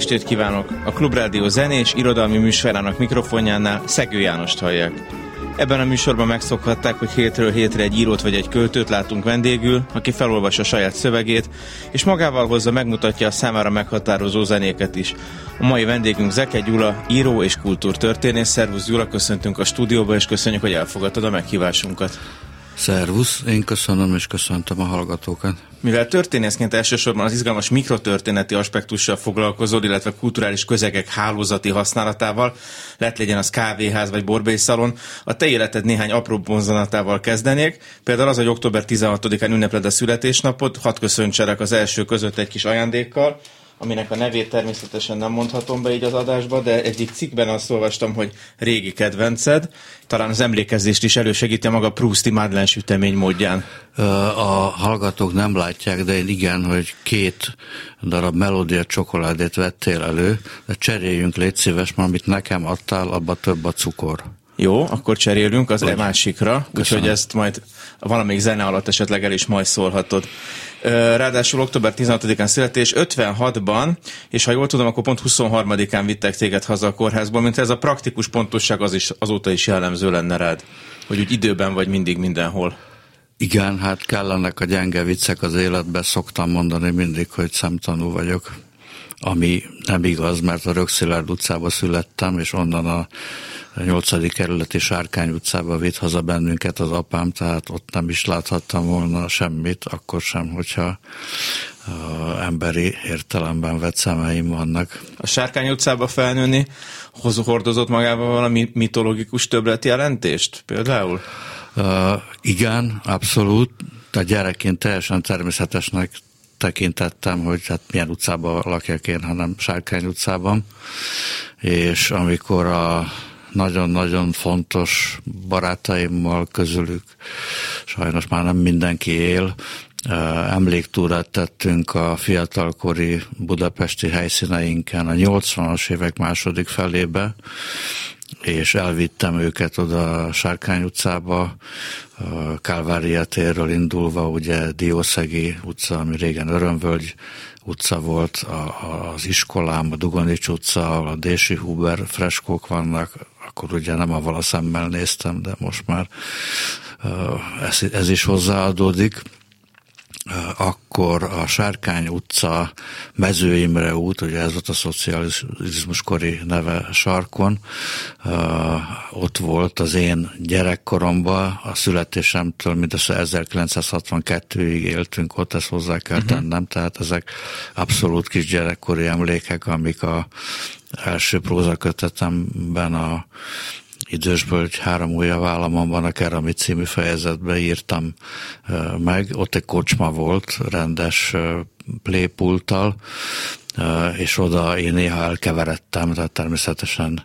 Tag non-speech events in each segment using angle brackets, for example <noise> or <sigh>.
estét kívánok! A Klubrádió zenés irodalmi műsorának mikrofonjánál Szegő Jánost hallják. Ebben a műsorban megszokhatták, hogy hétről hétre egy írót vagy egy költőt látunk vendégül, aki felolvassa saját szövegét, és magával hozza megmutatja a számára meghatározó zenéket is. A mai vendégünk Zeke Gyula, író és kultúrtörténész. Szervusz Gyula, köszöntünk a stúdióba, és köszönjük, hogy elfogadtad a meghívásunkat. Szervusz, én köszönöm és köszöntöm a hallgatókat. Mivel történészként elsősorban az izgalmas mikrotörténeti aspektussal foglalkozod, illetve kulturális közegek hálózati használatával, lett legyen az kávéház vagy borbélyszalon, a te életed néhány apró bonzanatával kezdenék. Például az, hogy október 16-án ünnepled a születésnapot, hadd köszöntserek az első között egy kis ajándékkal, aminek a nevét természetesen nem mondhatom be így az adásba, de egyik cikkben azt olvastam, hogy régi kedvenced, talán az emlékezést is elősegíti a maga Prousti Madeleine sütemény módján. A hallgatók nem látják, de én igen, hogy két darab melódia csokoládét vettél elő, de cseréljünk, légy szíves, mert amit nekem adtál, abba több a cukor. Jó, akkor cserélünk az e másikra, úgyhogy ezt majd valamelyik zene alatt esetleg el is majd szólhatod. Ráadásul október 16-án születés, 56-ban, és ha jól tudom, akkor pont 23-án vittek téged haza a kórházból, mint ez a praktikus pontosság az is, azóta is jellemző lenne rád, hogy úgy időben vagy mindig mindenhol. Igen, hát kellenek a gyenge viccek az életbe, szoktam mondani mindig, hogy szemtanú vagyok, ami nem igaz, mert a Rökszilárd utcába születtem, és onnan a 8. kerületi Sárkány utcába vitt haza bennünket az apám, tehát ott nem is láthattam volna semmit, akkor sem, hogyha emberi értelemben vett szemeim vannak. A Sárkány utcába felnőni hordozott magával valami mitológikus többlet jelentést például? Uh, igen, abszolút. Tehát gyerekként teljesen természetesnek tekintettem, hogy hát milyen utcában lakjak én, hanem Sárkány utcában. És amikor a nagyon-nagyon fontos barátaimmal közülük, sajnos már nem mindenki él, emléktúrát tettünk a fiatalkori budapesti helyszíneinken a 80-as évek második felébe, és elvittem őket oda a Sárkány utcába, a Kálvária térről indulva, ugye Diószegi utca, ami régen Örömvölgy utca volt, a, az iskolám, a Dugonics utca, a Dési Huber freskók vannak, akkor ugye nem avval a szemmel néztem, de most már ez, ez is hozzáadódik akkor a Sárkány utca, Mező Imre út, ugye ez volt a szocializmus kori neve sarkon, ott volt az én gyerekkoromban, a születésemtől mindössze 1962-ig éltünk ott, ezt hozzá kell uh-huh. tennem, tehát ezek abszolút kis gyerekkori emlékek, amik a első prózakötetemben a idősből egy három újabb államon van a Kerami című fejezetbe írtam meg. Ott egy kocsma volt, rendes plépulttal, és oda én néha elkeveredtem, tehát természetesen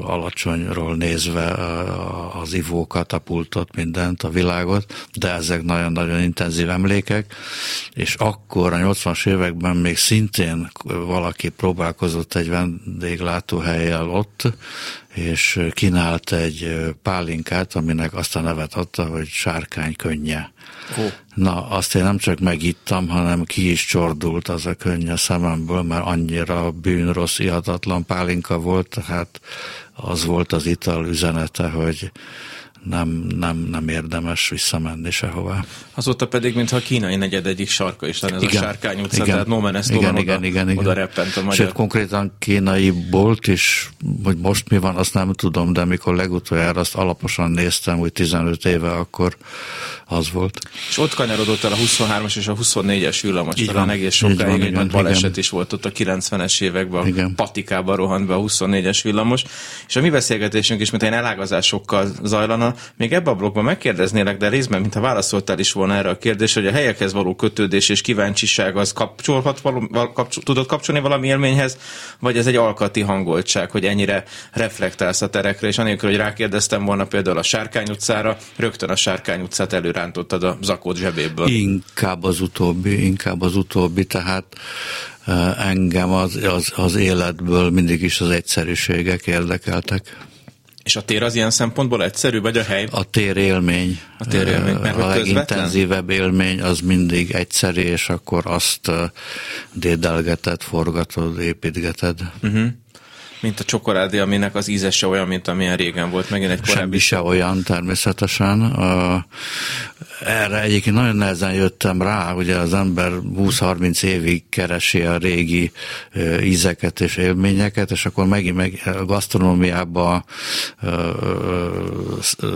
alacsonyról nézve az ivókat, a pultot, mindent, a világot, de ezek nagyon-nagyon intenzív emlékek, és akkor a 80-as években még szintén valaki próbálkozott egy vendéglátóhelyjel ott, és kínált egy pálinkát, aminek azt a nevet adta, hogy sárkány könnye. Oh. Na, azt én nem csak megittam, hanem ki is csordult az a könny a szememből, mert annyira bűnrossz, ihatatlan pálinka volt, tehát az volt az ital üzenete, hogy nem, nem, nem érdemes visszamenni sehová. Azóta pedig, mintha a kínai negyed egyik sarka is lenne, ez igen, a Sárkány utca, igen, tehát no man igen, igen, oda, igen, igen. oda reppent a magyar. Sőt, konkrétan kínai bolt is, hogy most mi van, azt nem tudom, de amikor legutoljára azt alaposan néztem, hogy 15 éve, akkor az volt. És ott kanyarodott el a 23-as és a 24-es villamos, így talán egész sokáig egy nagy baleset igen. is volt ott a 90-es években, igen. patikába rohant be a 24-es villamos, és a mi beszélgetésünk is, mint egy elágazásokkal zajlana, Még ebbe a blogban megkérdeznélek, de részben, mintha válaszoltál is volna erre a kérdésre, hogy a helyekhez való kötődés és kíváncsiság az kapcsolhat való, kapcsol, tudod kapcsolni valami élményhez, vagy ez egy alkati hangoltság, hogy ennyire reflektálsz a terekre, és anélkül, hogy rákérdeztem volna például a Sárkány utcára, rögtön a Sárkány utcát előrántottad a zakót zsebéből. Inkább az utóbbi, inkább az utóbbi, tehát engem az, az, az életből mindig is az egyszerűségek érdekeltek. És a tér az ilyen szempontból egyszerű, vagy a hely? A tér élmény. A tér élmény, mert a legintenzívebb élmény az mindig egyszerű, és akkor azt dédelgeted, forgatod, építgeted. Uh-huh mint a csokoládé, aminek az íze se olyan, mint amilyen régen volt, megint egy korábbi. Semmi se olyan természetesen. Erre egyébként nagyon nehezen jöttem rá, ugye az ember 20-30 évig keresi a régi ízeket és élményeket, és akkor megint meg a gasztronómiába,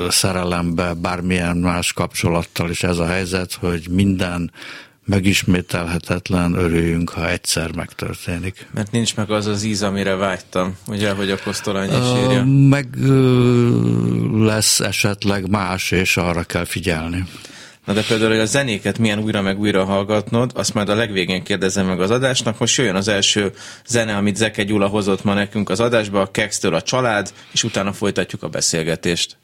szerelembe, bármilyen más kapcsolattal is ez a helyzet, hogy minden megismételhetetlen, örüljünk, ha egyszer megtörténik. Mert nincs meg az az íz, amire vágytam, ugye, hogy a kosztolány is írja. Meg lesz esetleg más, és arra kell figyelni. Na de például, hogy a zenéket milyen újra meg újra hallgatnod, azt majd a legvégén kérdezem meg az adásnak. Most jöjjön az első zene, amit Zeke Gyula hozott ma nekünk az adásba, a Kextől a család, és utána folytatjuk a beszélgetést.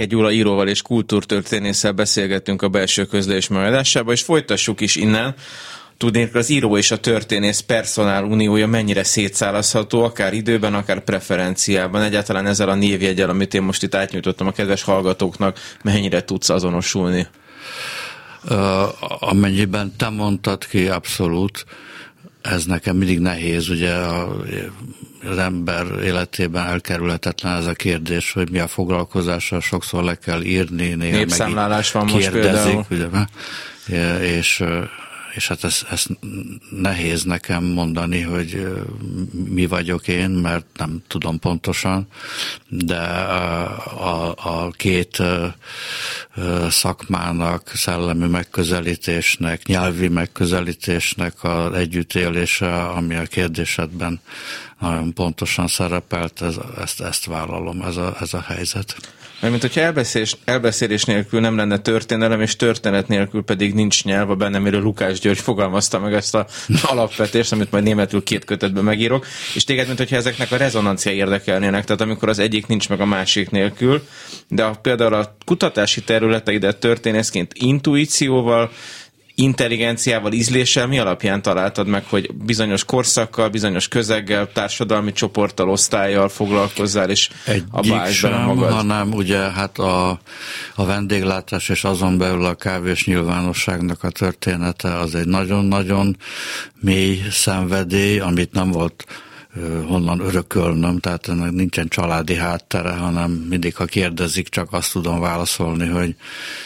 Zeke Gyula íróval és kultúrtörténésszel beszélgettünk a belső közlés megadásában, és folytassuk is innen. Tudnék, az író és a történész personál uniója mennyire szétszállazható, akár időben, akár preferenciában. Egyáltalán ezzel a névjegyel, amit én most itt átnyújtottam a kedves hallgatóknak, mennyire tudsz azonosulni? Uh, amennyiben te mondtad ki, abszolút. Ez nekem mindig nehéz, ugye az ember életében elkerülhetetlen ez a kérdés, hogy mi a foglalkozása, sokszor le kell írni, néha Népszámlálás van most például. Ugye, és és hát ez, ez nehéz nekem mondani, hogy mi vagyok én, mert nem tudom pontosan, de a, a két szakmának, szellemi megközelítésnek, nyelvi megközelítésnek az együttélése, ami a kérdésedben nagyon pontosan szerepelt, ez, ezt, ezt vállalom, ez a, ez a helyzet. Mert mint hogyha elbeszélés, elbeszélés nélkül nem lenne történelem, és történet nélkül pedig nincs nyelv, a bennem amiről Lukás György fogalmazta meg ezt a <laughs> alapvetést, amit majd németül két kötetben megírok, és téged, mint hogyha ezeknek a rezonancia érdekelnének, tehát amikor az egyik nincs meg a másik nélkül, de a, például a kutatási területeidet történészként intuícióval, intelligenciával, ízléssel mi alapján találtad meg, hogy bizonyos korszakkal, bizonyos közeggel, társadalmi csoporttal, osztályjal foglalkozzál, és abba sem, magad? hanem ugye hát a, a vendéglátás és azon belül a kávés nyilvánosságnak a története az egy nagyon-nagyon mély szenvedély, amit nem volt honnan örökölnöm, tehát ennek nincsen családi háttere, hanem mindig, ha kérdezik, csak azt tudom válaszolni, hogy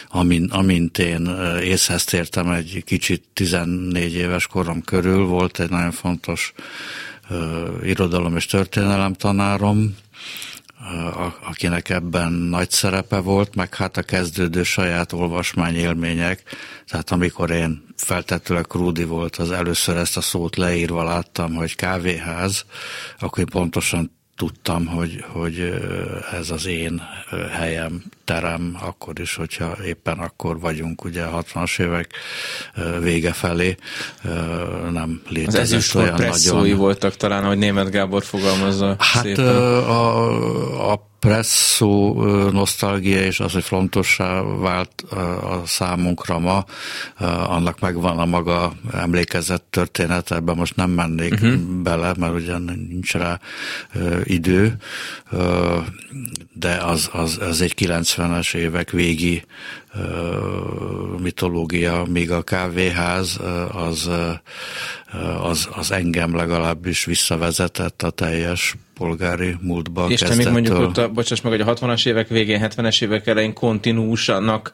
amin, amint én észhez tértem egy kicsit 14 éves korom körül, volt egy nagyon fontos irodalom és történelem tanárom, akinek ebben nagy szerepe volt, meg hát a kezdődő saját olvasmány élmények, tehát amikor én feltetőleg Krúdi volt, az először ezt a szót leírva láttam, hogy kávéház, akkor pontosan tudtam, hogy, hogy ez az én helyem, terem, akkor is, hogyha éppen akkor vagyunk, ugye a 60-as évek vége felé nem létezett az olyan nagyon... voltak talán, ahogy német Gábor fogalmazza Hát szépen. a, a presszó nosztalgia és az, hogy fontossá vált a számunkra ma, annak megvan a maga emlékezett történet, ebben most nem mennék uh-huh. bele, mert ugye nincs rá idő, de az, az, az egy 90-es évek végi mitológia, míg a kávéház az, az, az engem legalábbis visszavezetett a teljes polgári múltba. És te még mondjuk ott, a, bocsáss meg, hogy a 60-as évek végén, 70-es évek elején kontinúsanak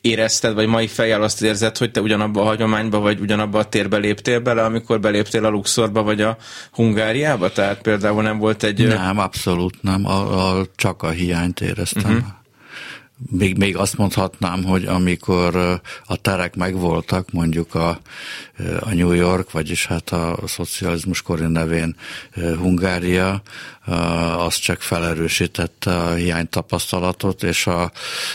érezted, vagy mai fejjel azt érzed, hogy te ugyanabba a hagyományba, vagy ugyanabba a térbe léptél bele, amikor beléptél a Luxorba, vagy a Hungáriába? Tehát például nem volt egy... Nem, abszolút nem. A, a, csak a hiányt éreztem. Uh-huh még, még azt mondhatnám, hogy amikor a terek megvoltak, mondjuk a, a New York, vagyis hát a szocializmus kori nevén Hungária, az csak felerősítette a hiánytapasztalatot, és a,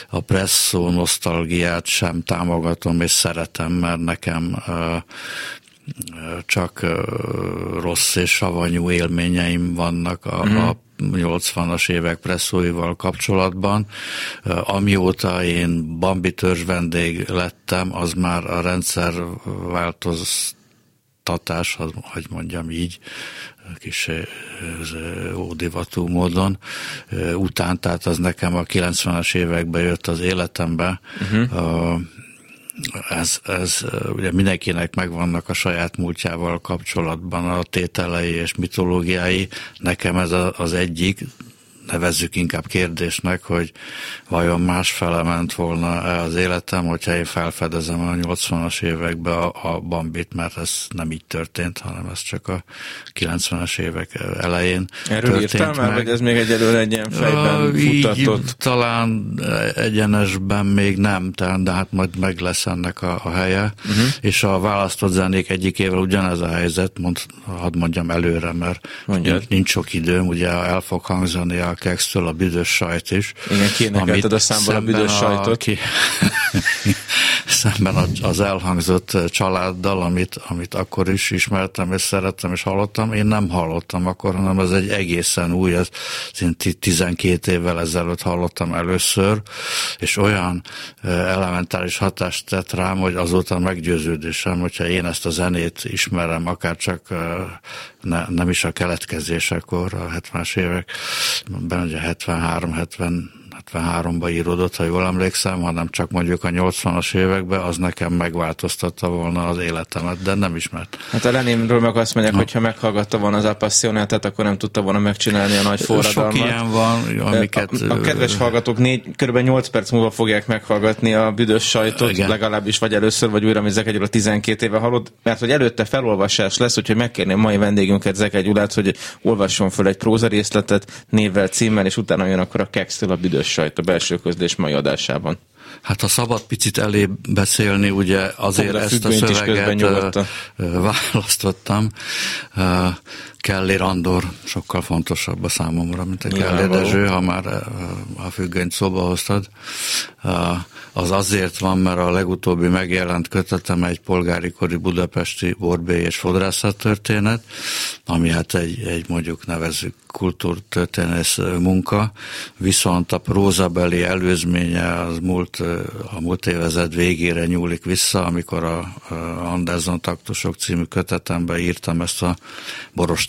a presszó nosztalgiát sem támogatom és szeretem, mert nekem csak rossz és savanyú élményeim vannak a, mm. a 80-as évek presszóival kapcsolatban. Amióta én Bambi törzs vendég lettem, az már a rendszer változtatás, hogy mondjam így, kis ódivatú módon után, tehát az nekem a 90-es években jött az életembe. Uh-huh ez, ez ugye mindenkinek megvannak a saját múltjával kapcsolatban a tételei és mitológiái. Nekem ez az egyik, nevezzük inkább kérdésnek, hogy vajon másfele ment volna az életem, hogyha én felfedezem a 80-as években a, a Bambit, mert ez nem így történt, hanem ez csak a 90-es évek elején Erről történt írtál már, vagy ez még egyelőre egy ilyen fejben futatott? Talán egyenesben még nem, de hát majd meg lesz ennek a, a helye, uh-huh. és a választott zenék egyikével ugyanez a helyzet, mond, hadd mondjam előre, mert nincs, nincs sok időm, ugye el fog hangzani a kextől a büdös sajt is. Igen, kiénekelted a számból a büdös sajtot. <laughs> A, ki, szemben az elhangzott családdal, amit, amit akkor is ismertem, és szerettem, és hallottam, én nem hallottam akkor, hanem ez egy egészen új, ez 12 évvel ezelőtt hallottam először, és olyan elementáris hatást tett rám, hogy azóta meggyőződésem, hogyha én ezt a zenét ismerem, akár csak ne, nem is a keletkezésekor, a 70-es években, ugye 73-70 73-ba íródott, ha jól emlékszem, hanem csak mondjuk a 80-as években, az nekem megváltoztatta volna az életemet, de nem ismert. Hát a Leninről meg azt mondják, hogy ha meghallgatta volna az Appassionátet, akkor nem tudta volna megcsinálni a nagy forradalmat. Sok ilyen van, amiket... A, a kedves hallgatók négy, kb. 8 perc múlva fogják meghallgatni a büdös sajtot, Igen. legalábbis vagy először, vagy újra, amit Zeke a 12 éve hallott, mert hogy előtte felolvasás lesz, úgyhogy megkérném mai vendégünket Zeke Gyulát, hogy olvasson föl egy próza részletet névvel, címmel, és utána jön akkor a Kextől a büdös sajt a belső közlés mai adásában. Hát ha szabad picit elé beszélni, ugye azért ezt a szöveget választottam. Kelly Randor sokkal fontosabb a számomra, mint a Kelly Dezső, ha már a függönyt szóba hoztad. Az azért van, mert a legutóbbi megjelent kötetem egy polgári kori budapesti borbé és fodrászat történet, ami hát egy, egy mondjuk nevezük kultúrtörténész munka, viszont a prózabeli előzménye az múlt, a múlt évezet végére nyúlik vissza, amikor a, Anderson Taktusok című kötetemben írtam ezt a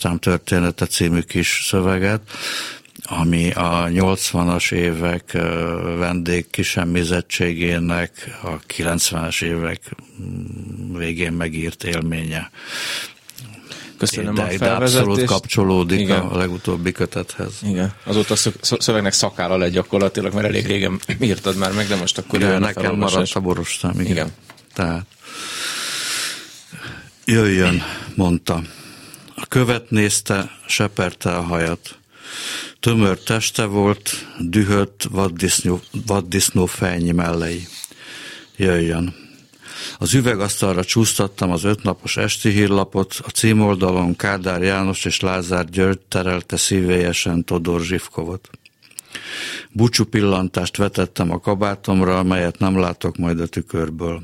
Borostám története című kis szöveget, ami a 80-as évek vendég kisemmizettségének a 90-es évek mm, végén megírt élménye. Köszönöm de, a de abszolút kapcsolódik Igen. a legutóbbi kötethez. Igen. Azóta szövegnek szakára lett gyakorlatilag, mert elég régen <clears throat> írtad már meg, de most akkor Igen, nekem maradt a borostám. Igen. Igen. Tehát jöjjön, mondta. Követ nézte, seperte a hajat. Tömör teste volt, dühött vaddisznó, vaddisznó fejnyi mellei. Jöjjön. Az üvegasztalra csúsztattam az ötnapos esti hírlapot, a címoldalon Kádár János és Lázár György terelte szívélyesen Todor Zsivkovot. Búcsú pillantást vetettem a kabátomra, melyet nem látok majd a tükörből.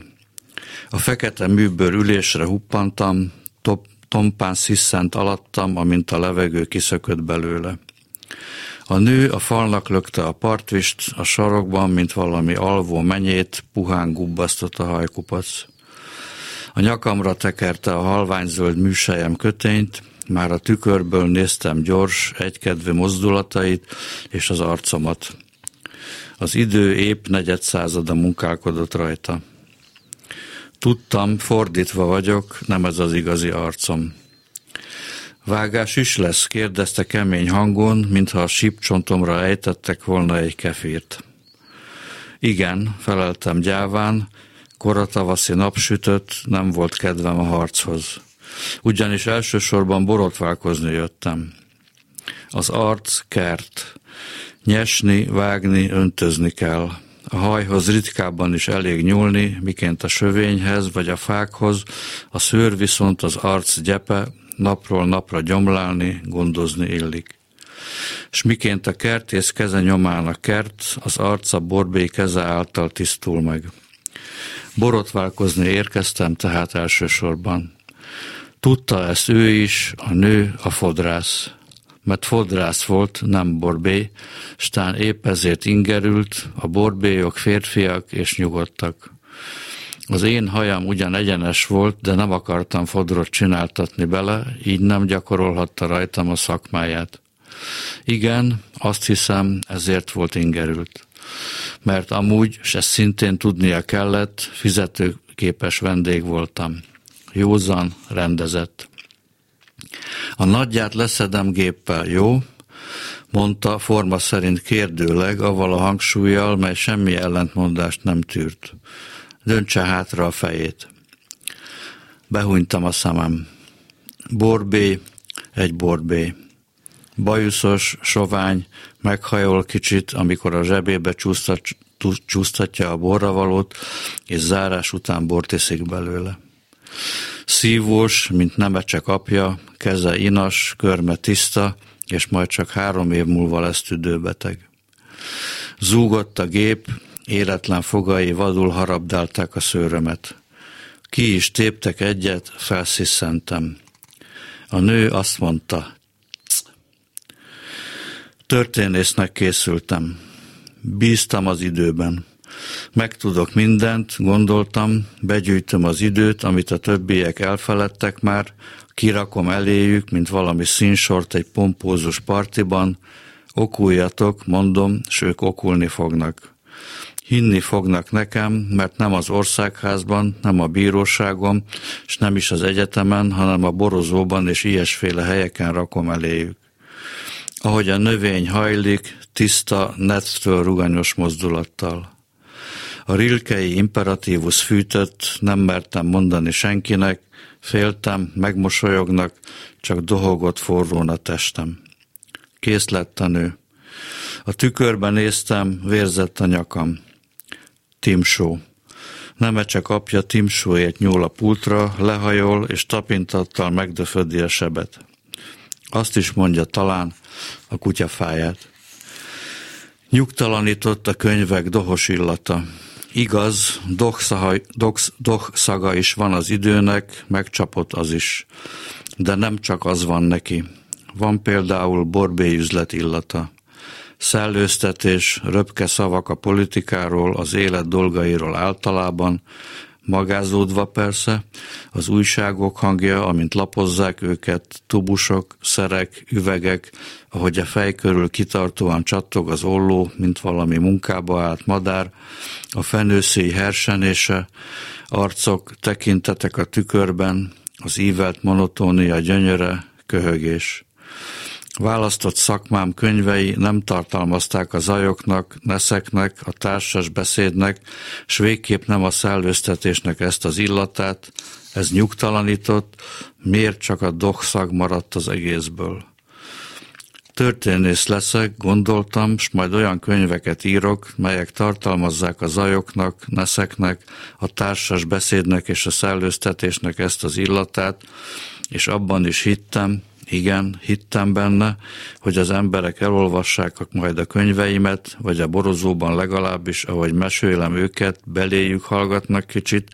A fekete műbőr ülésre huppantam, top, tompán sziszent alattam, amint a levegő kiszökött belőle. A nő a falnak lökte a partvist, a sarokban, mint valami alvó menyét, puhán gubbasztott a hajkupac. A nyakamra tekerte a halványzöld műsejem kötényt, már a tükörből néztem gyors, egykedvű mozdulatait és az arcomat. Az idő épp negyed százada munkálkodott rajta. Tudtam, fordítva vagyok, nem ez az igazi arcom. Vágás is lesz? kérdezte kemény hangon, mintha a sípcsontomra ejtettek volna egy kefírt. Igen, feleltem gyáván, koratavaszi napsütött, nem volt kedvem a harchoz. Ugyanis elsősorban borotválkozni jöttem. Az arc kert. Nyesni, vágni, öntözni kell. A hajhoz ritkábban is elég nyúlni, miként a sövényhez vagy a fákhoz, a szőr viszont az arc gyepe, napról napra gyomlálni, gondozni illik. S miként a kertész keze nyomán a kert, az arca borbé keze által tisztul meg. Borotválkozni érkeztem tehát elsősorban. Tudta ezt ő is, a nő, a fodrász. Mert fodrász volt, nem borbé, stán épp ezért ingerült, a borbélyok férfiak és nyugodtak. Az én hajam ugyan egyenes volt, de nem akartam fodrot csináltatni bele, így nem gyakorolhatta rajtam a szakmáját. Igen, azt hiszem, ezért volt ingerült. Mert amúgy, és ezt szintén tudnia kellett, fizetőképes vendég voltam. Józan, rendezett. A nagyját leszedem géppel, jó? mondta forma szerint kérdőleg, avval a hangsúlyjal, mely semmi ellentmondást nem tűrt döntse hátra a fejét. Behunytam a szemem. Borbé, egy borbé. Bajuszos, sovány, meghajol kicsit, amikor a zsebébe csúsztat, csúsztatja a borravalót, és zárás után bort iszik belőle. Szívós, mint nemecsek apja, keze inas, körme tiszta, és majd csak három év múlva lesz tüdőbeteg. Zúgott a gép, életlen fogai vadul harabdálták a szőrömet. Ki is téptek egyet, felsziszentem. A nő azt mondta, Történésznek készültem. Bíztam az időben. Megtudok mindent, gondoltam, begyűjtöm az időt, amit a többiek elfeledtek már, kirakom eléjük, mint valami színsort egy pompózus partiban, okuljatok, mondom, s ők okulni fognak. Hinni fognak nekem, mert nem az országházban, nem a bíróságon, és nem is az egyetemen, hanem a borozóban és ilyesféle helyeken rakom eléjük. Ahogy a növény hajlik, tiszta, nettől ruganyos mozdulattal. A rilkei imperatívus fűtött, nem mertem mondani senkinek, féltem, megmosolyognak, csak dohogott forrón a testem. Kész lett a nő. A tükörben néztem, vérzett a nyakam. Timsó. Csak apja Timsóért nyúl a pultra, lehajol és tapintattal megdöfödi a sebet. Azt is mondja talán a kutyafáját. Nyugtalanított a könyvek dohos illata. Igaz, doh szaga is van az időnek, megcsapott az is. De nem csak az van neki. Van például borbélyüzlet illata. Szellőztetés, röpke szavak a politikáról, az élet dolgairól általában, magázódva persze, az újságok hangja, amint lapozzák őket, tubusok, szerek, üvegek, ahogy a fej körül kitartóan csattog az olló, mint valami munkába állt madár, a fenőszély hersenése, arcok, tekintetek a tükörben, az ívelt monotónia gyönyöre, köhögés. Választott szakmám könyvei nem tartalmazták a zajoknak, neszeknek, a társas beszédnek, s végképp nem a szellőztetésnek ezt az illatát, ez nyugtalanított, miért csak a dokszag maradt az egészből. Történész leszek, gondoltam, s majd olyan könyveket írok, melyek tartalmazzák a zajoknak, neszeknek, a társas beszédnek és a szellőztetésnek ezt az illatát, és abban is hittem, igen, hittem benne, hogy az emberek elolvassák majd a könyveimet, vagy a borozóban legalábbis, ahogy mesélem őket, beléjük hallgatnak kicsit,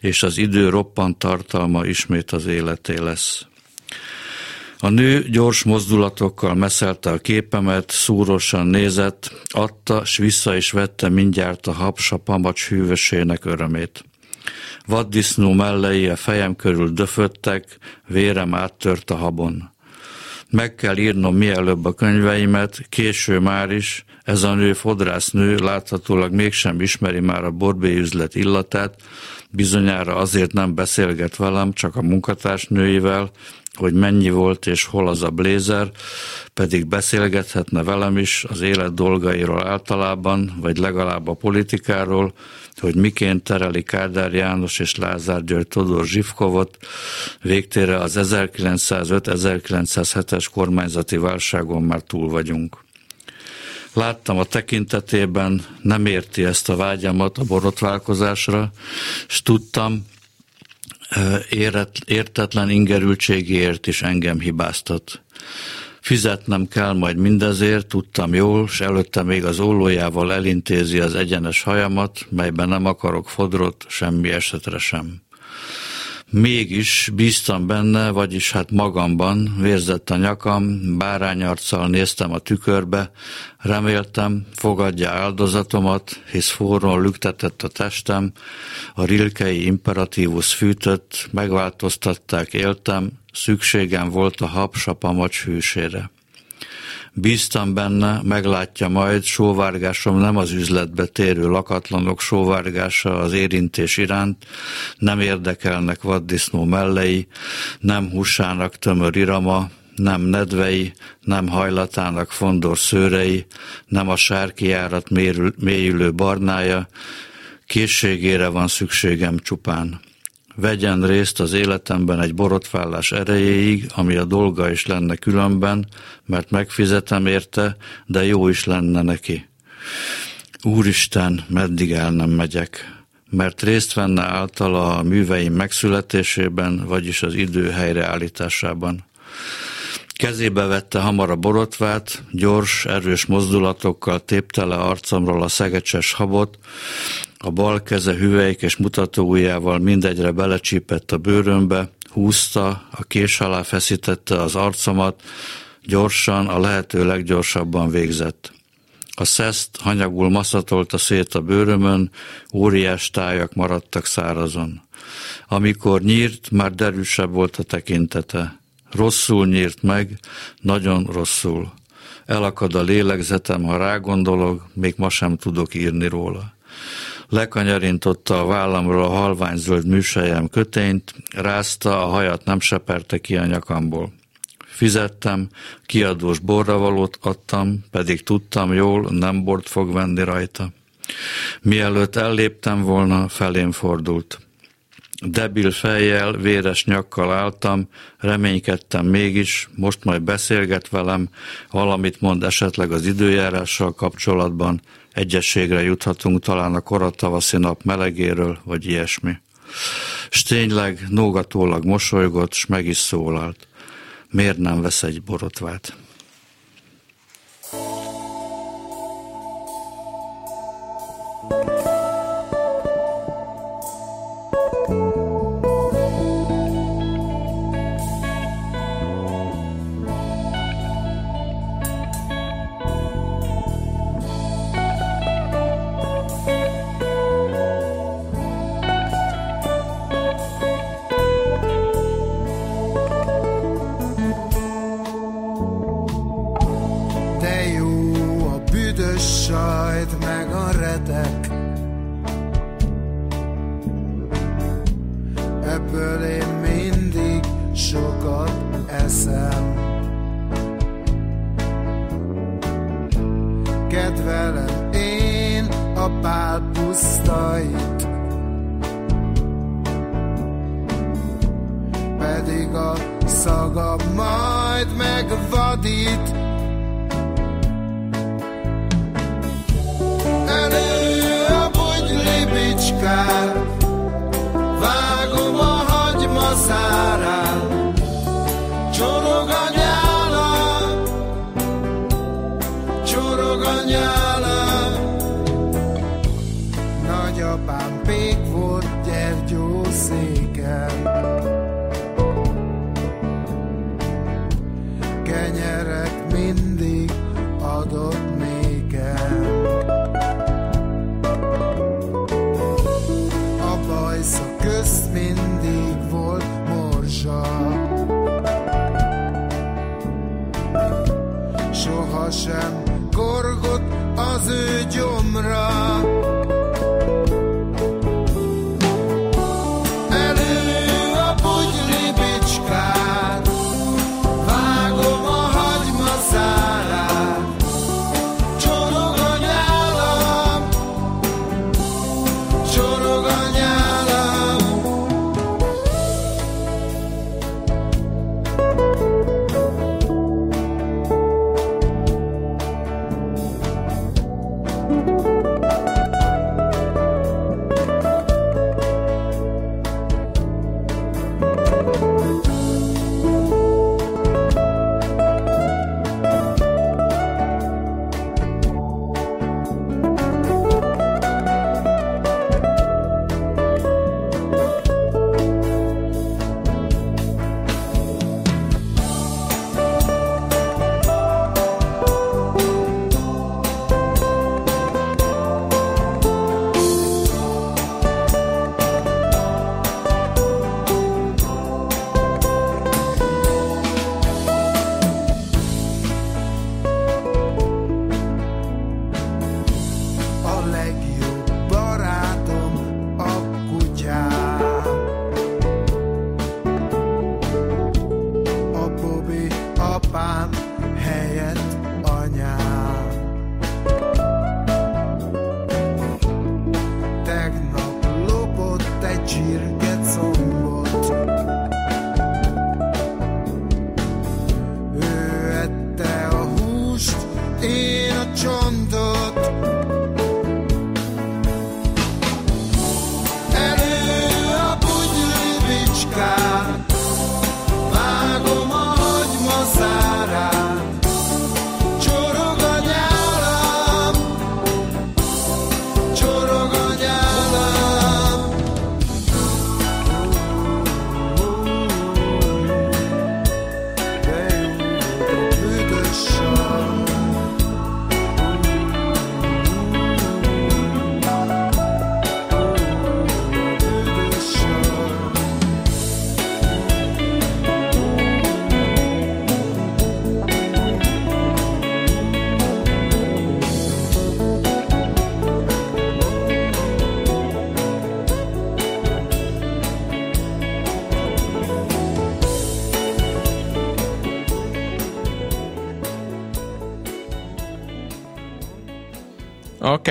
és az idő roppant tartalma ismét az életé lesz. A nő gyors mozdulatokkal meszelte a képemet, szúrosan nézett, adta, s vissza is vette mindjárt a hapsa pamacs hűvösének örömét. Vaddisznó mellei a fejem körül döföttek, vérem áttört a habon. Meg kell írnom mielőbb a könyveimet, késő már is, ez a nő fodrásznő láthatólag mégsem ismeri már a borbély üzlet illatát, bizonyára azért nem beszélget velem, csak a munkatársnőivel, hogy mennyi volt és hol az a blézer, pedig beszélgethetne velem is az élet dolgairól általában, vagy legalább a politikáról, hogy miként tereli Kádár János és Lázár György Todor Zsivkovot, végtére az 1905-1907-es kormányzati válságon már túl vagyunk. Láttam a tekintetében, nem érti ezt a vágyamat a borotválkozásra, és tudtam, értetlen ingerültségéért is engem hibáztat. Fizetnem kell majd mindezért, tudtam jól, és előtte még az ollójával elintézi az egyenes hajamat, melyben nem akarok fodrot, semmi esetre sem. Mégis bíztam benne, vagyis hát magamban, vérzett a nyakam, bárányarccal néztem a tükörbe, reméltem, fogadja áldozatomat, hisz forrón lüktetett a testem, a rilkei imperatívus fűtött, megváltoztatták, éltem, szükségem volt a hapsapamacs hűsére. Bíztam benne, meglátja majd, sóvárgásom nem az üzletbe térő lakatlanok sóvárgása az érintés iránt, nem érdekelnek vaddisznó mellei, nem húsának tömör irama, nem nedvei, nem hajlatának fondor szőrei, nem a sárkiárat mélyülő barnája, készségére van szükségem csupán vegyen részt az életemben egy borotvállás erejéig, ami a dolga is lenne különben, mert megfizetem érte, de jó is lenne neki. Úristen, meddig el nem megyek, mert részt venne általa a műveim megszületésében, vagyis az idő helyreállításában. Kezébe vette hamar a borotvát, gyors, erős mozdulatokkal tépte le arcomról a szegecses habot, a bal keze hüvelyk és mutatóujjával mindegyre belecsípett a bőrömbe, húzta, a kés alá feszítette az arcomat, gyorsan, a lehető leggyorsabban végzett. A szeszt hanyagul maszatolta szét a bőrömön, óriás tájak maradtak szárazon. Amikor nyírt, már derűsebb volt a tekintete. Rosszul nyírt meg, nagyon rosszul. Elakad a lélegzetem, ha rágondolok, még ma sem tudok írni róla. Lekanyarintotta a vállamról a halványzöld műsejem kötényt, rázta, a hajat nem seperte ki a nyakamból. Fizettem, kiadós borravalót adtam, pedig tudtam jól, nem bort fog venni rajta. Mielőtt elléptem volna, felém fordult. Debil fejjel, véres nyakkal álltam, reménykedtem mégis, most majd beszélget velem, valamit mond esetleg az időjárással kapcsolatban, egyességre juthatunk talán a koratavaszi nap melegéről, vagy ilyesmi. S tényleg nógatólag mosolygott, s meg is szólalt miért nem vesz egy borotvát?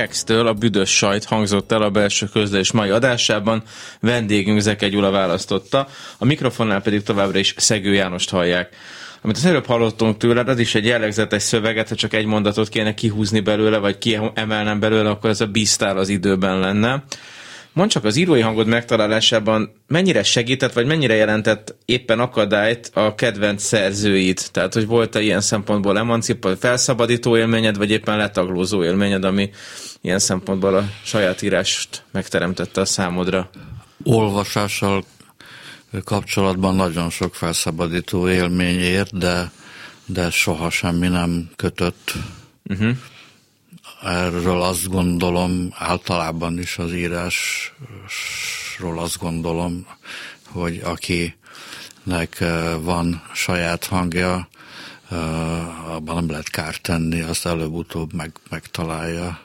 A Kex-től a büdös sajt hangzott el a belső közlés mai adásában, vendégünk Zeke Gyula választotta, a mikrofonnál pedig továbbra is Szegő Jánost hallják. Amit az előbb hallottunk tőled, az is egy jellegzetes szöveget, ha csak egy mondatot kéne kihúzni belőle, vagy kiemelnem belőle, akkor ez a bíztál az időben lenne. Mondd csak az írói hangod megtalálásában mennyire segített, vagy mennyire jelentett éppen akadályt a kedvenc szerzőid? Tehát, hogy volt-e ilyen szempontból emancipál, felszabadító élményed, vagy éppen letaglózó élményed, ami ilyen szempontból a saját írást megteremtette a számodra? Olvasással kapcsolatban nagyon sok felszabadító élmény ért, de, de soha semmi nem kötött. Uh-huh erről azt gondolom, általában is az írásról azt gondolom, hogy akinek eh, van saját hangja, eh, abban nem lehet kárt tenni, azt előbb-utóbb meg, megtalálja.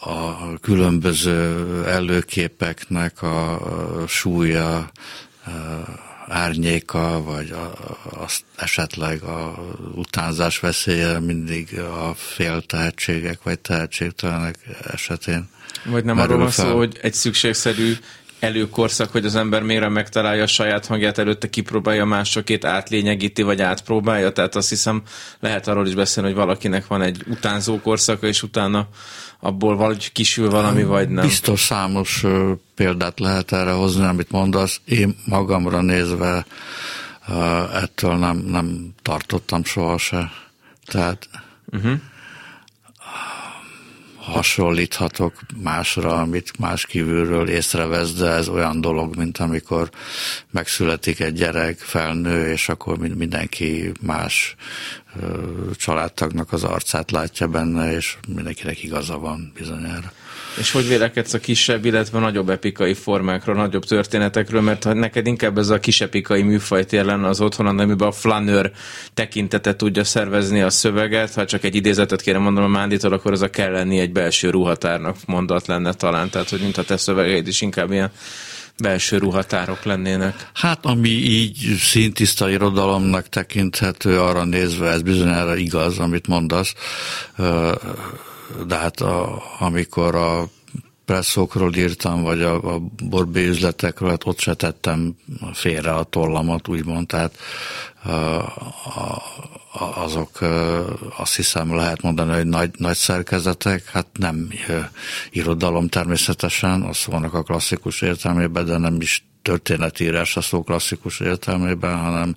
A különböző előképeknek a súlya, eh, árnyéka, vagy a, azt esetleg a utánzás veszélye mindig a fél tehetségek, vagy tehetségtelenek esetén. Vagy nem arról van szó, hogy egy szükségszerű előkorszak, hogy az ember mélyre megtalálja a saját hangját, előtte kipróbálja másokét, átlényegíti, vagy átpróbálja. Tehát azt hiszem, lehet arról is beszélni, hogy valakinek van egy utánzó korszaka, és utána abból valahogy kisül valami, vagy nem? Biztos számos példát lehet erre hozni, amit mondasz. Én magamra nézve ettől nem, nem tartottam soha se. Tehát uh-huh. Hasonlíthatok másra, amit más kívülről észrevesz, de ez olyan dolog, mint amikor megszületik egy gyerek, felnő, és akkor mindenki más családtagnak az arcát látja benne, és mindenkinek igaza van bizonyára. És hogy vélekedsz a kisebb, illetve nagyobb epikai formákról, nagyobb történetekről, mert ha neked inkább ez a kisepikai műfaj tér az otthon, amiben a flanőr tekintete tudja szervezni a szöveget, ha csak egy idézetet kérem mondanom a Mánditól, akkor az a kell lenni egy belső ruhatárnak mondat lenne talán, tehát hogy mint a te szövegeid is inkább ilyen belső ruhatárok lennének. Hát ami így szintiszta irodalomnak tekinthető, arra nézve ez bizonyára igaz, amit mondasz, de hát a, amikor a presszokról írtam, vagy a, a borbé üzletekről, hát ott se tettem félre a tollamat, úgymond, tehát a, a, azok azt hiszem lehet mondani, hogy nagy, nagy szerkezetek, hát nem irodalom természetesen, az vannak a klasszikus értelmében, de nem is történetírás a szó klasszikus értelmében, hanem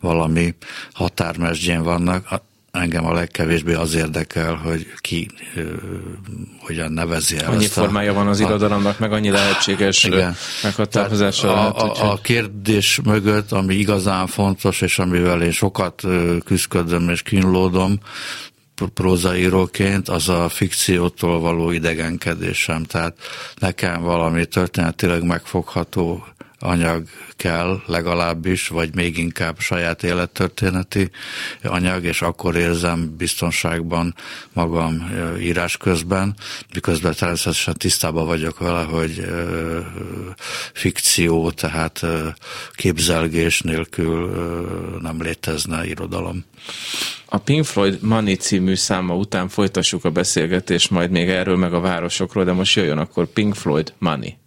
valami határmesdjén vannak engem a legkevésbé az érdekel, hogy ki ö, hogyan nevezi el. Annyi formája a, van az irodalomnak, meg annyi lehetséges igen. meghatározása. A, a, a kérdés mögött, ami igazán fontos, és amivel én sokat küzdködöm és kínlódom, prózaíróként, az a fikciótól való idegenkedésem. Tehát nekem valami történetileg megfogható anyag kell legalábbis, vagy még inkább saját élettörténeti anyag, és akkor érzem biztonságban magam írás közben, miközben természetesen tisztában vagyok vele, hogy fikció, tehát képzelgés nélkül nem létezne irodalom. A Pink Floyd Money című száma után folytassuk a beszélgetést majd még erről meg a városokról, de most jöjjön akkor Pink Floyd Money.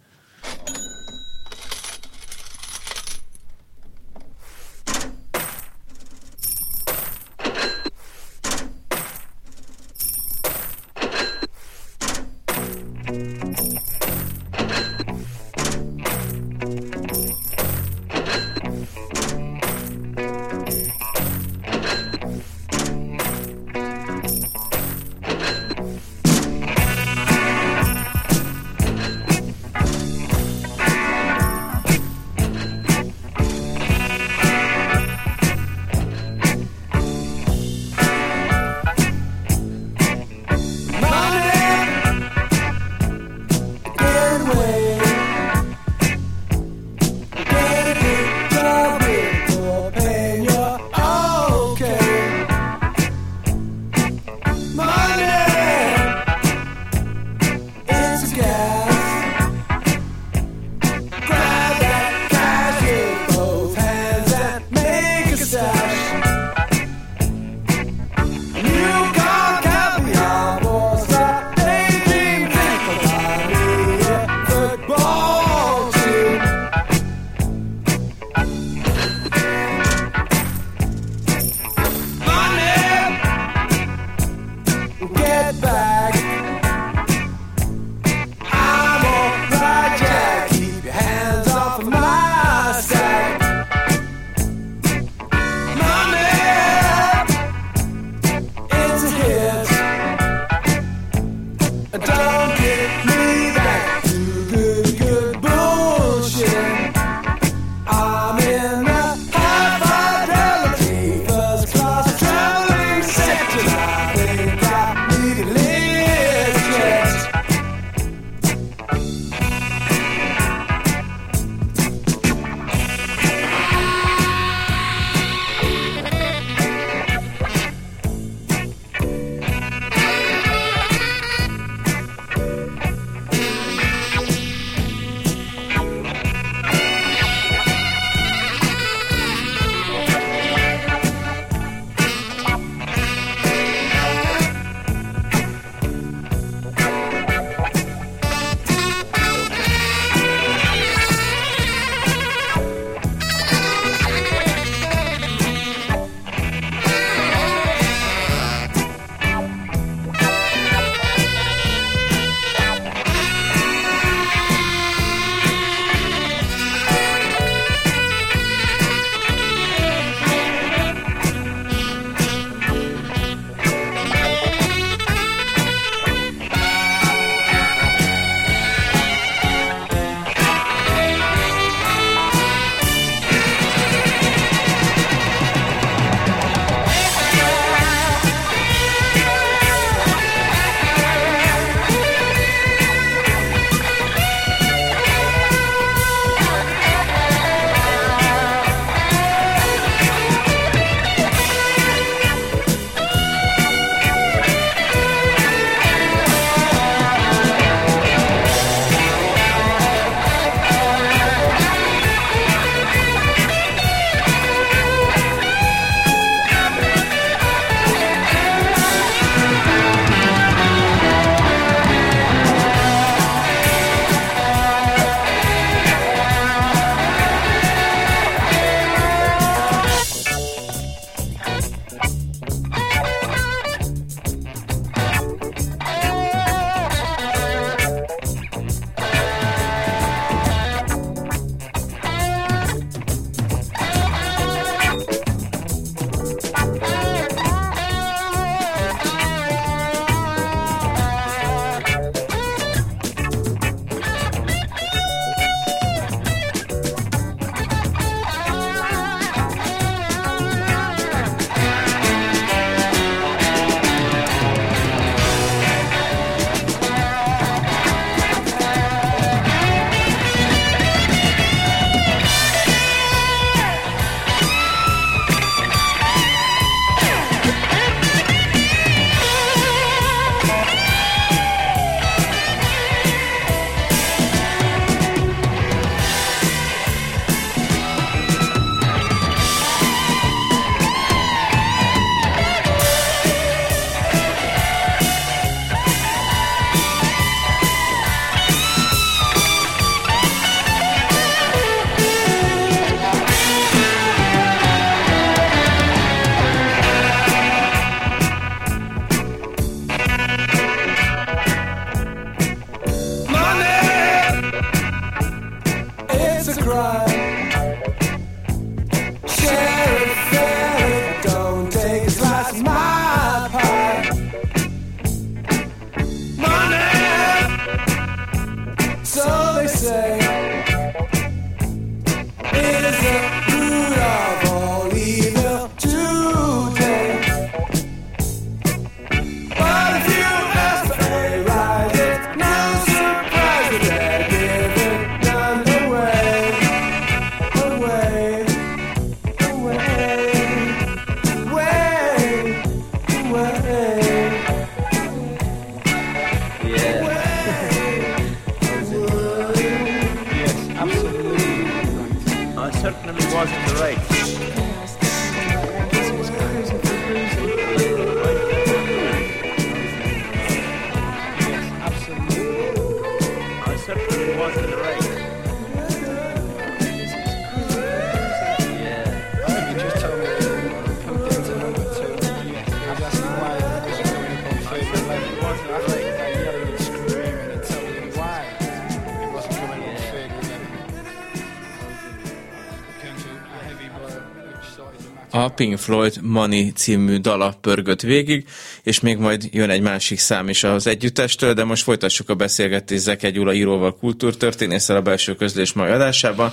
Pink Floyd Money című dala pörgött végig, és még majd jön egy másik szám is az együttestől, de most folytassuk a beszélgetést Zeke Gyula íróval, kultúrtörténésszel a belső közlés mai adásában.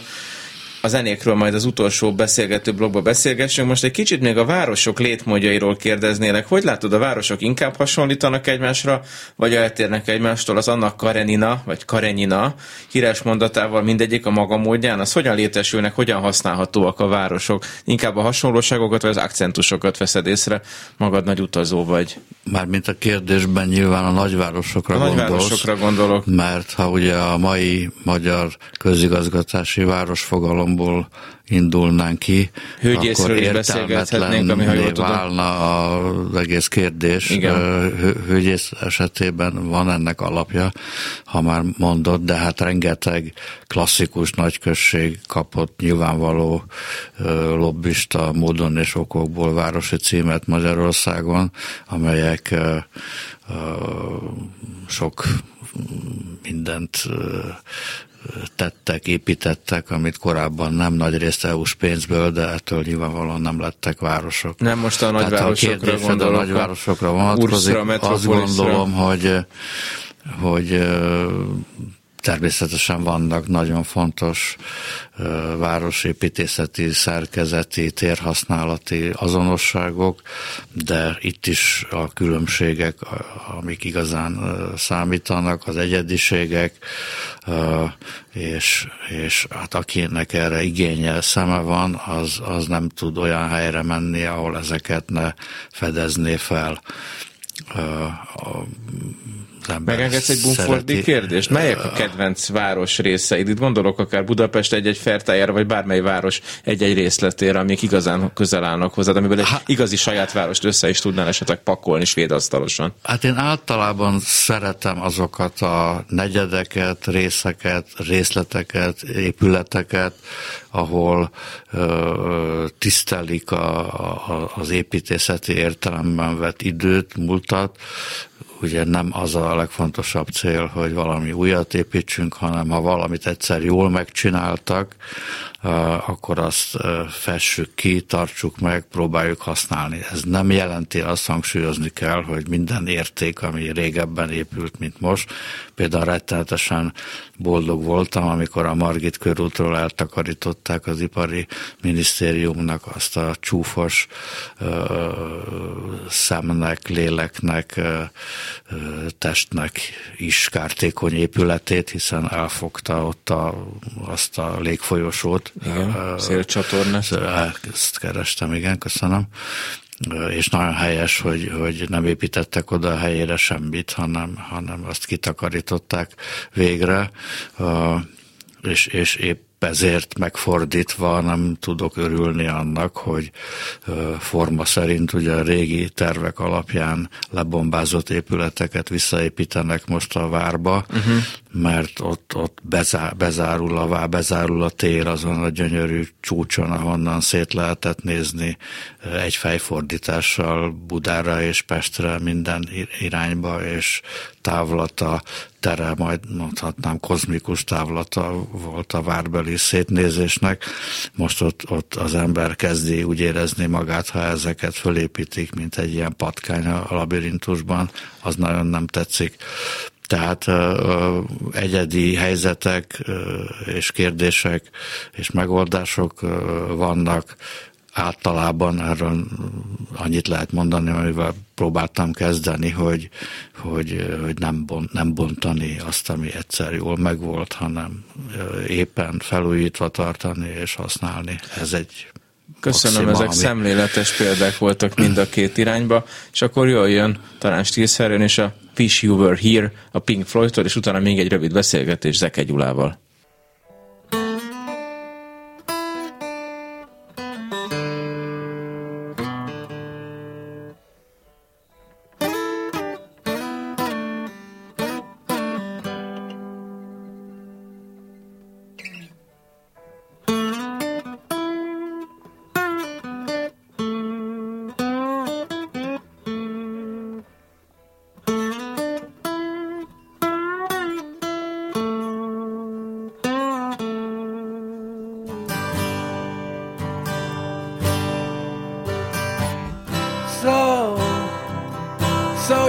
A zenékről majd az utolsó beszélgető blogba beszélgessünk. Most egy kicsit még a városok létmódjairól kérdeznélek. Hogy látod, a városok inkább hasonlítanak egymásra, vagy eltérnek egymástól az annak Karenina, vagy Karenina híres mondatával mindegyik a maga módján? Az hogyan létesülnek, hogyan használhatóak a városok? Inkább a hasonlóságokat, vagy az akcentusokat veszed észre? Magad nagy utazó vagy. Mármint a kérdésben nyilván a nagyvárosokra a gondolsz. nagyvárosokra gondolok. Mert ha ugye a mai magyar közigazgatási városfogalomból indulnánk ki, Hőgyészről akkor is beszélgethetnénk, ami ha jól tudom. válna az egész kérdés. Igen. Hő- Hőgyész esetében van ennek alapja, ha már mondod, de hát rengeteg klasszikus nagyközség kapott nyilvánvaló lobbista módon és okokból városi címet Magyarországon, amelyek sok mindent tettek, építettek, amit korábban nem nagy részt EU-s pénzből, de ettől nyilvánvalóan nem lettek városok. Nem most a Tehát nagyvárosokra a kérdésed a gondolok. nagyvárosokra vonatkozik. Ursra, Azt gondolom, hogy, hogy természetesen vannak nagyon fontos városépítészeti, szerkezeti, térhasználati azonosságok, de itt is a különbségek, amik igazán számítanak, az egyediségek, és, és hát akinek erre igénye szeme van, az, az nem tud olyan helyre menni, ahol ezeket ne fedezné fel. Ember Megengedsz egy bumfordi szereti- kérdést? Melyek a kedvenc város részeid? Itt gondolok akár Budapest egy-egy fertájára, vagy bármely város egy-egy részletére, amik igazán közel állnak hozzád, amiből egy Há- igazi saját várost össze is tudnál esetleg pakolni svédasztalosan. Hát én általában szeretem azokat a negyedeket, részeket, részleteket, épületeket, ahol ö, tisztelik a, a, az építészeti értelemben vett időt, múltat. Ugye nem az a legfontosabb cél, hogy valami újat építsünk, hanem ha valamit egyszer jól megcsináltak, akkor azt fessük ki, tartsuk meg, próbáljuk használni. Ez nem jelenti, azt hangsúlyozni kell, hogy minden érték, ami régebben épült, mint most. Például rettenetesen boldog voltam, amikor a Margit körútról eltakarították az ipari minisztériumnak azt a csúfos szemnek, léleknek, testnek is kártékony épületét, hiszen elfogta ott a, azt a légfolyosót. Igen, szélcsatornát. Ezt kerestem, igen, köszönöm. És nagyon helyes, hogy, hogy nem építettek oda a helyére semmit, hanem, hanem azt kitakarították végre, és, és épp ezért megfordítva nem tudok örülni annak, hogy forma szerint ugye a régi tervek alapján lebombázott épületeket visszaépítenek most a várba, uh-huh. mert ott, ott bezár, bezárul a vár, bezárul a tér azon a gyönyörű csúcson, ahonnan szét lehetett nézni egy fejfordítással Budára és Pestre minden ir- irányba, és távlata, tere, majd mondhatnám kozmikus távlata volt a várbeli szétnézésnek. Most ott, ott az ember kezdi úgy érezni magát, ha ezeket fölépítik, mint egy ilyen patkány a labirintusban, az nagyon nem tetszik. Tehát egyedi helyzetek és kérdések és megoldások vannak, általában erről annyit lehet mondani, amivel próbáltam kezdeni, hogy, hogy, hogy nem, bont, nem bontani azt, ami egyszer jól megvolt, hanem éppen felújítva tartani és használni. Ez egy Köszönöm, maxima, ezek ami- szemléletes példák voltak mind a két irányba, és akkor jól jön talán stílszerűen, és a Wish You Were Here a Pink Floyd-tól, és utána még egy rövid beszélgetés Zeke Gyulával.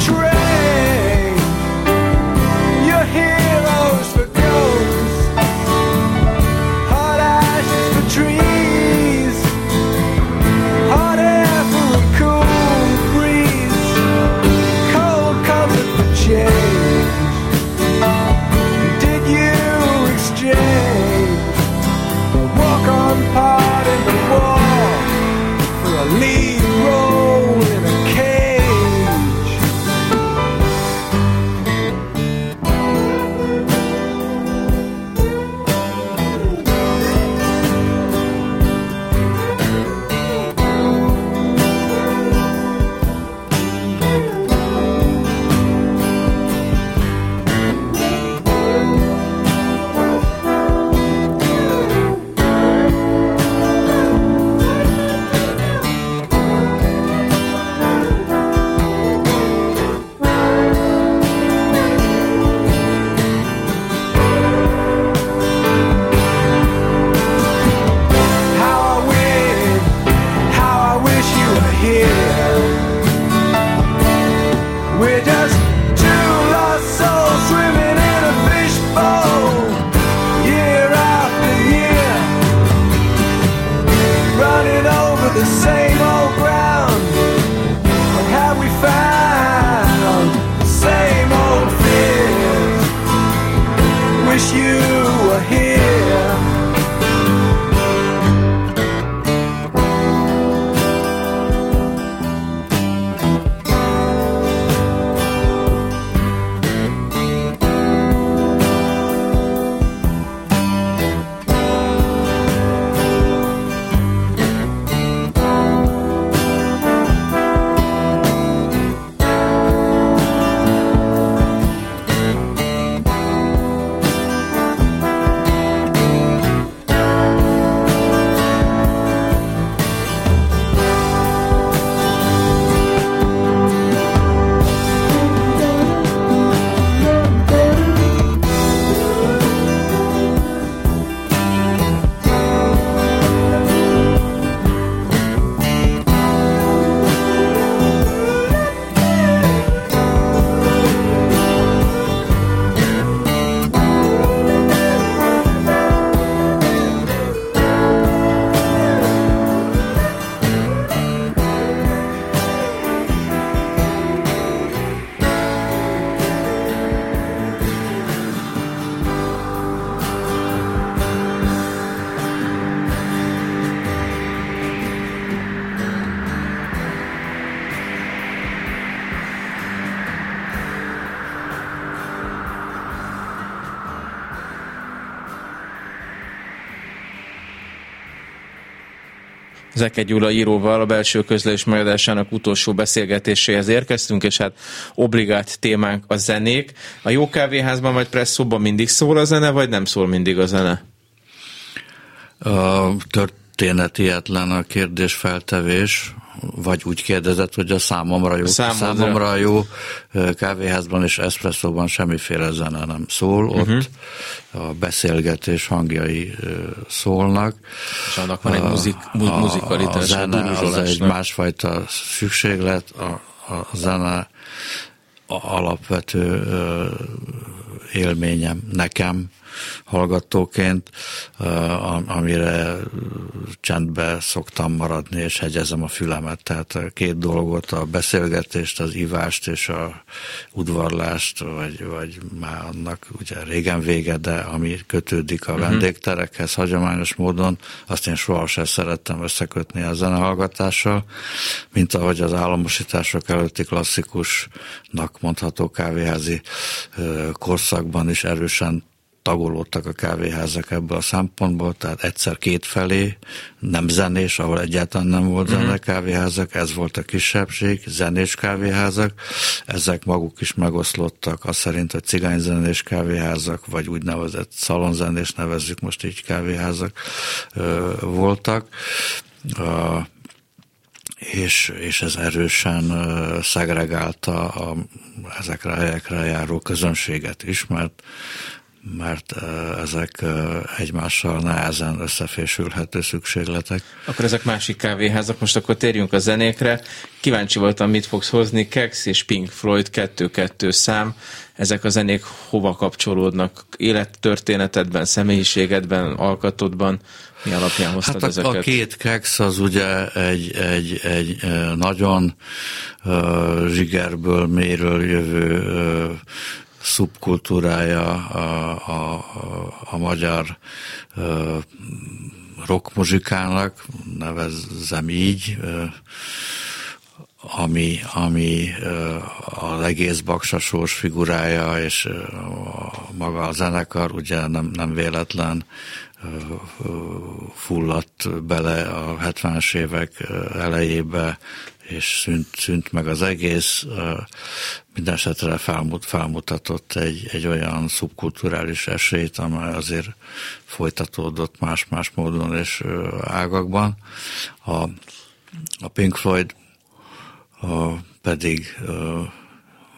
dream. Zeke Gyula íróval a belső közlés megadásának utolsó beszélgetéséhez érkeztünk, és hát obligát témánk a zenék. A jó kávéházban vagy presszóban mindig szól a zene, vagy nem szól mindig a zene? A történetietlen a kérdés feltevés, vagy úgy kérdezett, hogy a számomra jó, számomra a jó kávéházban és eszpresszóban semmiféle zene nem szól, ott Mhm. a beszélgetés hangjai szólnak. És annak van egy muzik, mu- a muzikalitás, a zene az egy másfajta szükséglet, a, a zene a alapvető élményem nekem hallgatóként, am- amire csendbe szoktam maradni, és hegyezem a fülemet. Tehát a két dolgot, a beszélgetést, az ivást és a udvarlást, vagy, vagy már annak ugye régen vége, de ami kötődik a Mhm. vendégterekhez hagyományos módon, azt én sohasem szerettem összekötni a zenehallgatással, mint ahogy az államosítások előtti klasszikusnak mondható kávéházi ö, korszakban is erősen tagolódtak a kávéházak ebből a szempontból, tehát egyszer két felé, nem zenés, ahol egyáltalán nem volt zene uh-huh. kávéházak, ez volt a kisebbség, zenés kávéházak, ezek maguk is megoszlottak, azt szerint, hogy cigányzenés kávéházak, vagy úgynevezett szalonzenés nevezzük most így kávéházak voltak és, és ez erősen szegregálta a, ezekre a helyekre járó közönséget is, mert mert ezek egymással nehezen összefésülhető szükségletek. Akkor ezek másik kávéházak, most akkor térjünk a zenékre. Kíváncsi voltam, mit fogsz hozni. Kex és Pink Floyd 2-2 szám. Ezek a zenék hova kapcsolódnak? Élettörténetedben, személyiségedben, alkatodban? Mi alapján hoztad hát a, ezeket? a két Kex az ugye egy, egy, egy nagyon zsigerből, méről jövő szubkultúrája a, a, a magyar rockmuzsikának, nevezzem így, ami, ami az egész baksasós figurája, és maga a zenekar ugye nem, nem véletlen fulladt bele a 70-es évek elejébe, és szűnt, szűnt meg az egész. Mindenesetre felmut, felmutatott egy, egy olyan szubkulturális esélyt, amely azért folytatódott más-más módon és ágakban. A, a Pink Floyd a, pedig a,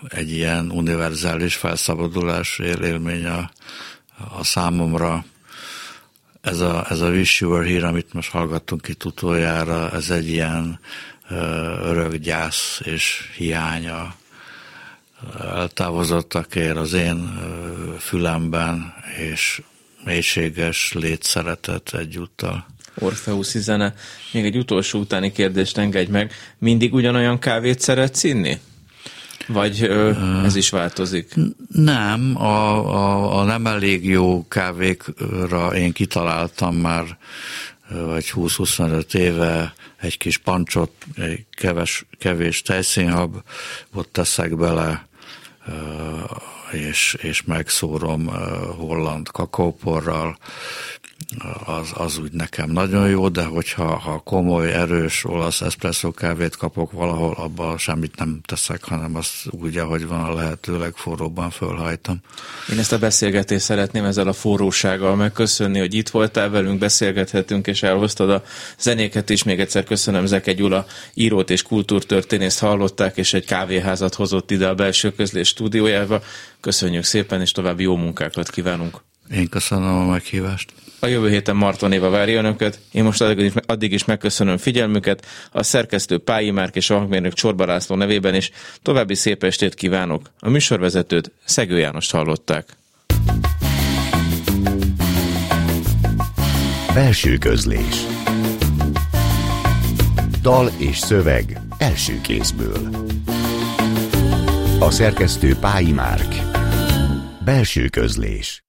egy ilyen univerzális felszabadulás élmény a, a számomra ez a, ez a Wish You Were Here, amit most hallgattunk itt utoljára, ez egy ilyen örök gyász és hiánya eltávozottakért az én fülemben, és mélységes létszeretet egyúttal. Orfeuszi zene. Még egy utolsó utáni kérdést engedj meg. Mindig ugyanolyan kávét szeretsz inni? Vagy ö, ez is változik? Nem, a, a, a nem elég jó kávékra én kitaláltam már vagy 20-25 éve egy kis pancsot, egy keves, kevés tejszínhab, ott teszek bele, és, és megszórom holland kakaóporral, az, az úgy nekem nagyon jó, de hogyha ha komoly, erős olasz espresso kávét kapok valahol, abba semmit nem teszek, hanem azt úgy, ahogy van a lehető legforróbban fölhajtom. Én ezt a beszélgetést szeretném ezzel a forrósággal megköszönni, hogy itt voltál velünk, beszélgethetünk, és elhoztad a zenéket is. Még egyszer köszönöm Zeke Gyula, írót és kultúrtörténészt hallották, és egy kávéházat hozott ide a belső közlés stúdiójába. Köszönjük szépen, és további jó munkákat kívánunk. Én köszönöm a meghívást. A jövő héten Marton Éva várja önöket. Én most addig is, addig is megköszönöm figyelmüket. A szerkesztő Pályi Márk és a hangmérnök Csorba László nevében is további szép estét kívánok. A műsorvezetőt Szegő Jánost hallották. Belső közlés Dal és szöveg első kézből A szerkesztő Pályi Márk Belső közlés